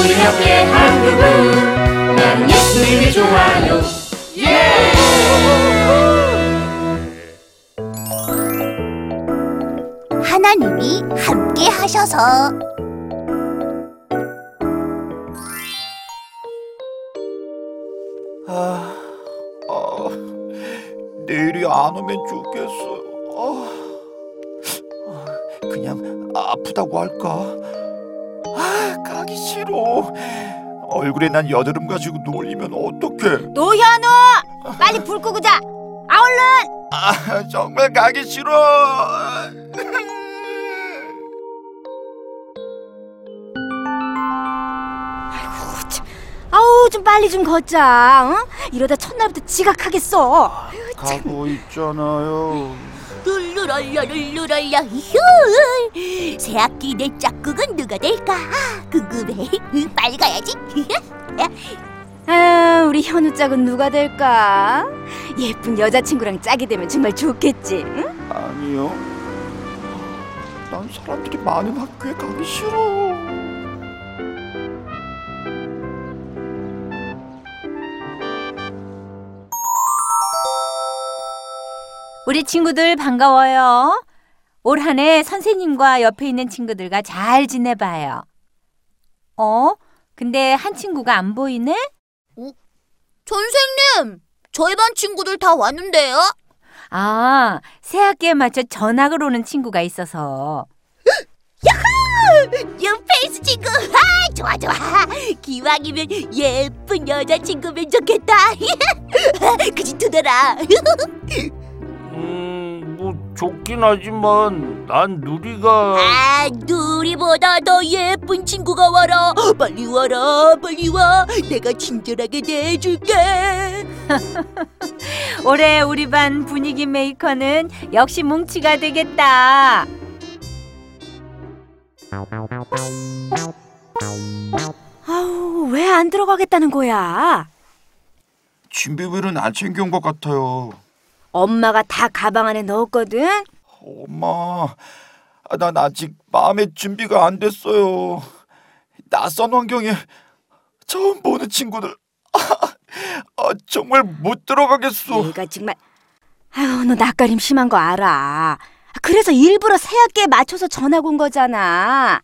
우리 함께 한 그분 나는 예수님이 좋아요 하나님이 함께 하셔서 아, 아, 내일이 안 오면 좋겠어. 아, 아, 그냥 아프다고 할까? 아, 가기 싫어. 얼굴에 난 여드름 가지고 놀리면 어떡해? 노현우 빨리 불 끄고 자. 아 얼른. 아, 정말 가기 싫어. 아우 좀 빨리 좀 걷자. 어? 이러다 첫날부터 지각하겠어. 가고 있잖아요. 룰루랄라 룰루랄라 휴 새 학기 내 짝꿍은 누가 될까 궁금해 빨리 가야지 아 우리 현우 짝은 누가 될까 예쁜 여자친구랑 짝이 되면 정말 좋겠지 응? 아니요. 난 사람들이 많은 학교에 가기 싫어. 우리 친구들 반가워요. 올 한 해 선생님과 옆에 있는 친구들과 잘 지내봐요. 어? 근데 한 친구가 안 보이네? 선생님 저희 반 친구들 다 왔는데요 아, 새 학기에 맞춰 전학을 오는 친구가 있어서. 뉴페이스 친구 아 좋아 좋아 기왕이면 예쁜 여자 친구면 좋겠다 그지 두더라 좋긴 하지만 난 누리가 아 누리보다 더 예쁜 친구가 와라 빨리 와라 빨리 와 내가 친절하게 대해줄게 올해 우리 반 분위기 메이커는 역시 뭉치가 되겠다. 아우 왜 안 들어가겠다는 거야 준비물은 안 챙겨온 것 같아요. 엄마가 다 가방 안에 넣었거든. 엄마, 아, 난 아직 마음의 준비가 안 됐어요. 낯선 환경에 처음 보는 친구들, 아, 정말 못 들어가겠어. 얘가 정말 아유 너 낯가림 심한 거 알아. 그래서 일부러 새 학기에 맞춰서 전학 온 거잖아.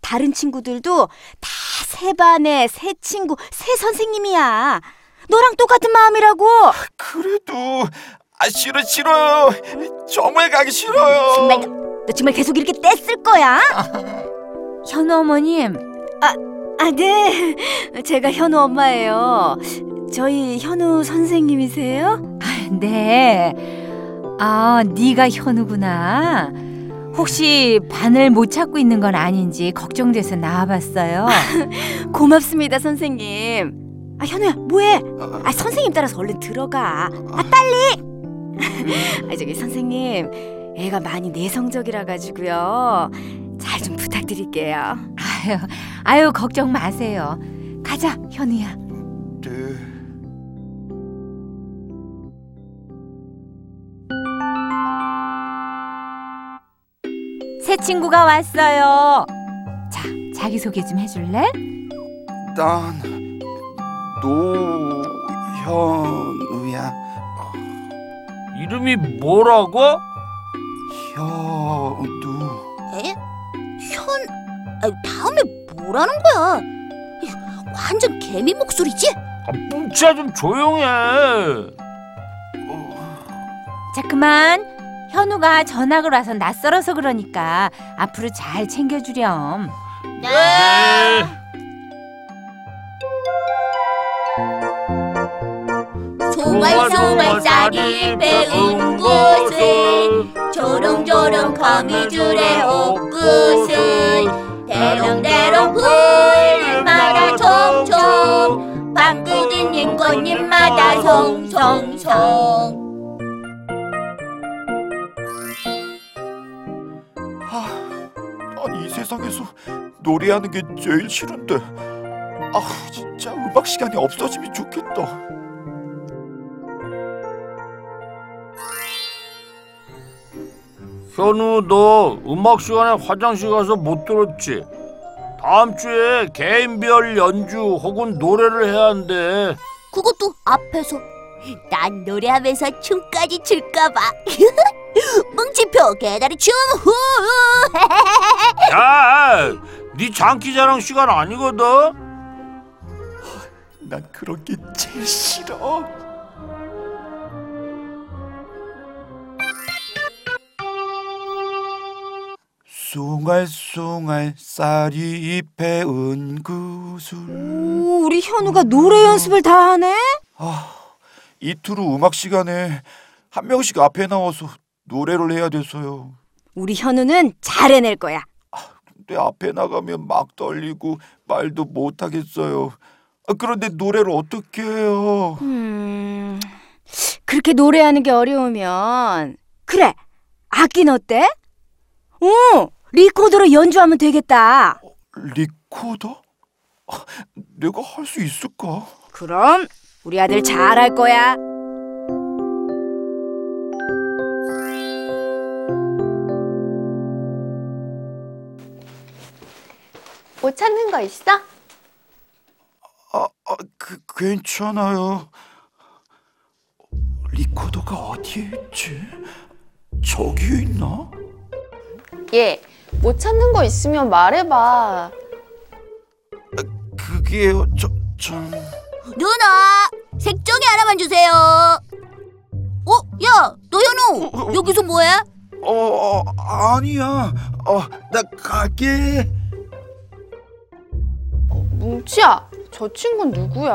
다른 친구들도 다 새 반에 새 친구 새 선생님이야. 너랑 똑같은 마음이라고. 그래도 아 싫어 싫어요. 정말 가기 싫어요. 정말 너, 너 정말 계속 이렇게 떼쓸 거야? 현우 어머님, 아, 네. 제가 현우 엄마예요. 저희 현우 선생님이세요? 네. 아, 네가 현우구나. 혹시 반을 못 찾고 있는 건 아닌지 걱정돼서 나와봤어요. 고맙습니다, 선생님. 아, 현우야, 뭐해? 아, 선생님 따라서 얼른 들어가. 아, 빨리! 아, 저기 선생님, 애가 많이 내성적이라 가지고요. 잘 좀 부탁드릴게요. 아유, 아유 걱정 마세요. 가자, 현우야. 네. 새 친구가 왔어요. 자, 자기 소개 좀 해줄래? 난 노현우야. 이름이 뭐라고? 현우. 에? 현... 아, 다음에 뭐라는 거야? 완전 개미 목소리지? 아, 뭉치야 좀 조용해. 자, 그만. 현우가 전학을 와서 낯설어서 그러니까 앞으로 잘 챙겨주렴. 네. 쌀이 배운 곳은 조롱조롱 거미줄의 옷구슬 대롱대롱 풀마다 총총 방긋은 인꽃잎마다 송송송 아, 아니 이 세상에서 노래하는 게 제일 싫은데. 아, 진짜 음악 시간이 없어지면 좋겠다. 현우 너 음악 시간에 화장실 가서 못 들었지? 다음 주에 개인별 연주 혹은 노래를 해야 한대. 그것도 앞에서 난 노래하면서 춤까지 출까봐 뭉치표 개다리 춤 후! 야, 네 장기자랑 시간 아니거든. 난 그런 게 제일 싫어. 숭알숭알 쌀이 잎에 은구슬 오, 우리 현우가 노래 연습을 다 하네? 아, 이틀 후 음악 시간에 한 명씩 앞에 나와서 노래를 해야 돼서요. 우리 현우는 잘 해낼 거야. 근데 앞에 나가면 막 떨리고 말도 못 하겠어요. 아, 그런데 노래를 어떻게 해요? 음, 그렇게 노래하는 게 어려우면 그래 악기는 어때? 오 리코더로 연주하면 되겠다. 리코더? 아, 내가 할 수 있을까? 그럼 우리 아들 잘할 거야. 뭐 찾는 거 있어? 아, 아 그, 괜찮아요. 리코더가 어디에 있지? 저기에 있나? 얘, 뭐 찾는 거 있으면 말해봐. 그게요, 저, 참... 누나 색종이 하나만 주세요 어? 야 노현우 여기서 뭐해? 어, 어, 아니야. 어, 나 갈게. 뭉치야, 저 친구는 누구야?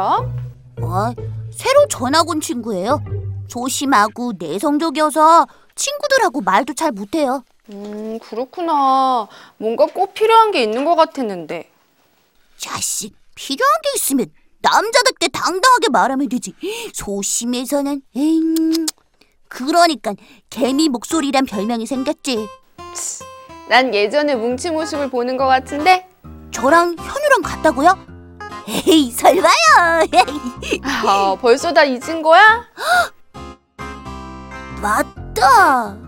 어, 새로 전학 온 친구예요 조심하고 내성적이어서 친구들하고 말도 잘 못해요 음, 그렇구나. 뭔가 꼭 필요한 게 있는 것 같았는데. 자식 필요한 게 있으면 남자답게 당당하게 말하면 되지 소심해서는 에잉 그러니까 개미 목소리란 별명이 생겼지 난 예전에 뭉치 모습을 보는 것 같은데? 저랑 현우랑 같다고요? 에이 설마요 아, 벌써 다 잊은 거야? 맞다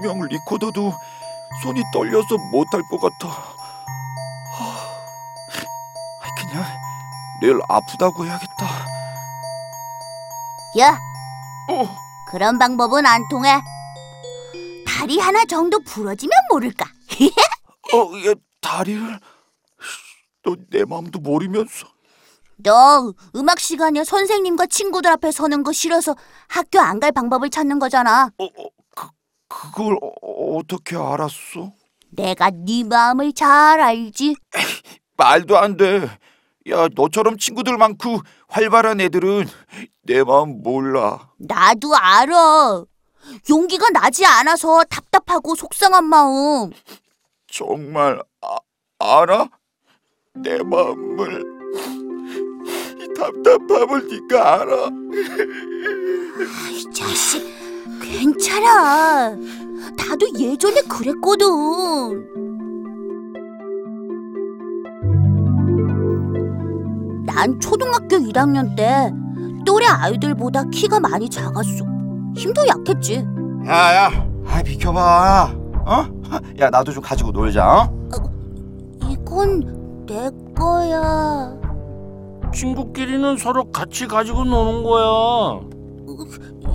분명 리코더도 손이 떨려서 못할 것 같아. 하, 그냥 내일 아프다고 해야겠다. 야 어, 그런 방법은 안 통해. 다리 하나 정도 부러지면 모를까? 어, 얘 다리를? 너 내 마음도 모르면서. 너 음악 시간에 선생님과 친구들 앞에 서는 거 싫어서 학교 안 갈 방법을 찾는 거잖아. 어, 어, 그 그걸 어, 어떻게 알았어? 내가 네 마음을 잘 알지 말도 안 돼. 야, 너처럼 친구들 많고 활발한 애들은 내 마음 몰라. 나도 알아. 용기가 나지 않아서 답답하고 속상한 마음. 정말 아, 알아? 내 마음을 이 답답함을 네가 알아. 이 자식, 괜찮아. 나도 예전에 그랬거든. 난 초등학교 1학년 때 또래 아이들보다 키가 많이 작았어. 힘도 약했지. 야야, 아 비켜봐. 어? 야 나도 좀 가지고 놀자. 어? 이건 내 거야. 친구끼리는 서로 같이 가지고 노는 거야.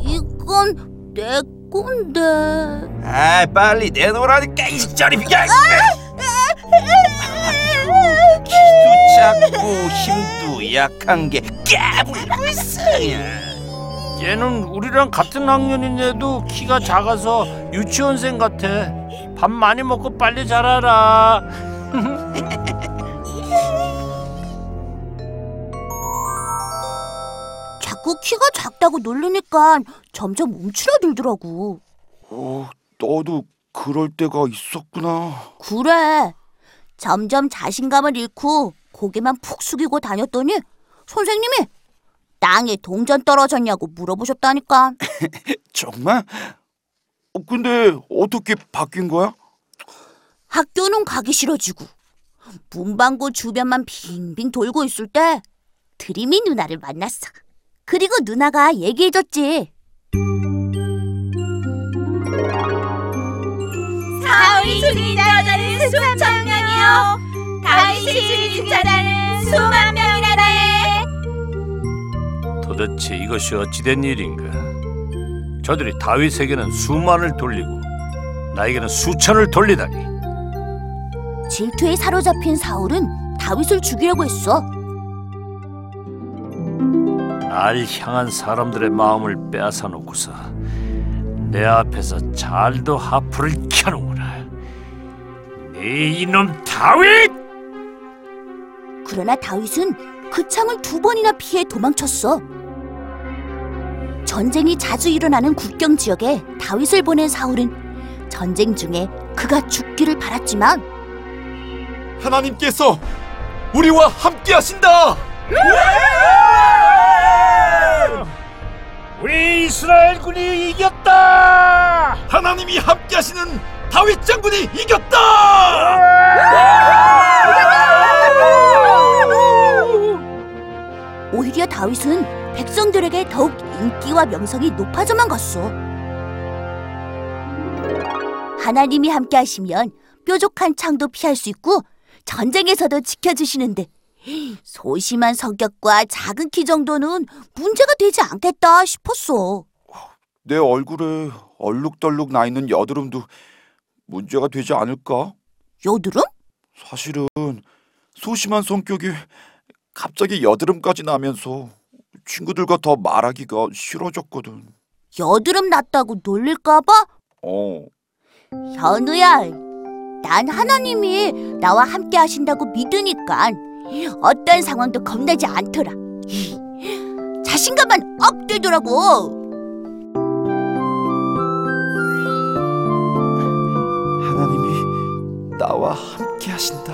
이건 내 건데. 아 빨리 내놓으라니까 이 저리 비켜. 키도 작고 힘도 약한 게. 그냥. 얘는 우리랑 같은 학년인데도 키가 작아서 유치원생 같아. 밥 많이 먹고 빨리 자라라. 자꾸 키가 작다고 놀리니까 점점 움츠러들더라고. 어, 너도 그럴 때가 있었구나. 그래. 점점 자신감을 잃고 고개만 푹 숙이고 다녔더니 선생님이 땅에 동전 떨어졌냐고 물어보셨다니까. 정말? 어, 근데 어떻게 바뀐 거야? 학교는 가기 싫어지고 문방구 주변만 빙빙 돌고 있을 때 드림이 누나를 만났어. 그리고 누나가 얘기해줬지. 사위 주민자들은 수천 명이요. 가이시 주민자들은 수만 명이라네. 도대체 이것이 어찌된 일인가? 저들이 다윗에게는 수만을 돌리고 나에게는 수천을 돌리다니. 질투에 사로잡힌 사울은 다윗을 죽이려고 했어. 날 향한 사람들의 마음을 빼앗아 놓고서 내 앞에서 잘도 하프를 켜는구나. 네 이놈 다윗! 그러나 다윗은 그 창을 두 번이나 피해 도망쳤어. 전쟁이 자주 일어나는 국경 지역에 다윗을 보낸 사울은 전쟁 중에 그가 죽기를 바랐지만 하나님께서 우리와 함께 하신다. 우리 이스라엘 군이 이겼다! 하나님이 함께 하시는 다윗 장군이 이겼다. 오히려 다윗은 백성들에게 더욱 인기와 명성이 높아져만 갔어. 하나님이 함께 하시면 뾰족한 창도 피할 수 있고 전쟁에서도 지켜주시는데 소심한 성격과 작은 키 정도는 문제가 되지 않겠다 싶었어. 내 얼굴에 얼룩덜룩 나 있는 여드름도 문제가 되지 않을까? 여드름? 사실은 소심한 성격이 갑자기 여드름까지 나면서 친구들과 더 말하기가 싫어졌거든. 여드름 났다고 놀릴까봐? 어, 현우야, 난 하나님이 나와 함께 하신다고 믿으니까 어떤 상황도 겁나지 않더라. 자신감만 up 되더라고. 하나님이 나와 함께 하신다.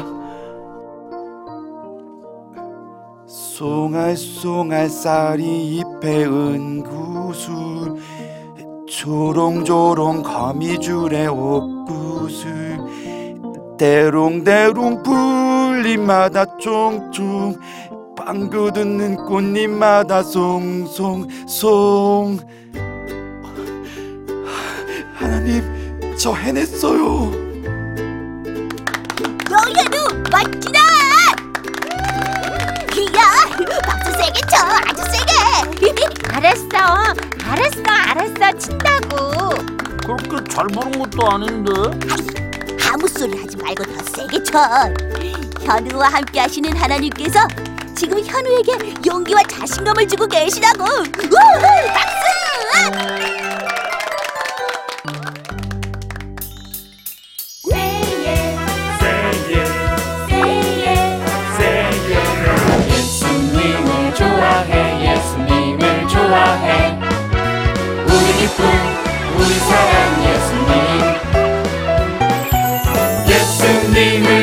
송알송알 싸리잎에 은구슬 조롱조롱 거미줄에 옥구슬 대롱대롱 풀잎마다 총총 빵구 듣는 꽃잎마다 송송송 하나님 저 해냈어요 너희도 멋지다. 야, 박수 세게 쳐, 아주 세게. 알았어 알았어 알았어 친다고 그렇게 잘 보는 것도 아닌데 아무 소리 하지 말고 더 세게 쳐. 현우와 함께 하시는 하나님께서 지금 현우에게 용기와 자신감을 주고 계시다고. 우! 박수! 예수님을 좋아해 예수님을 좋아해 우리 기쁨 우리 사랑 예수님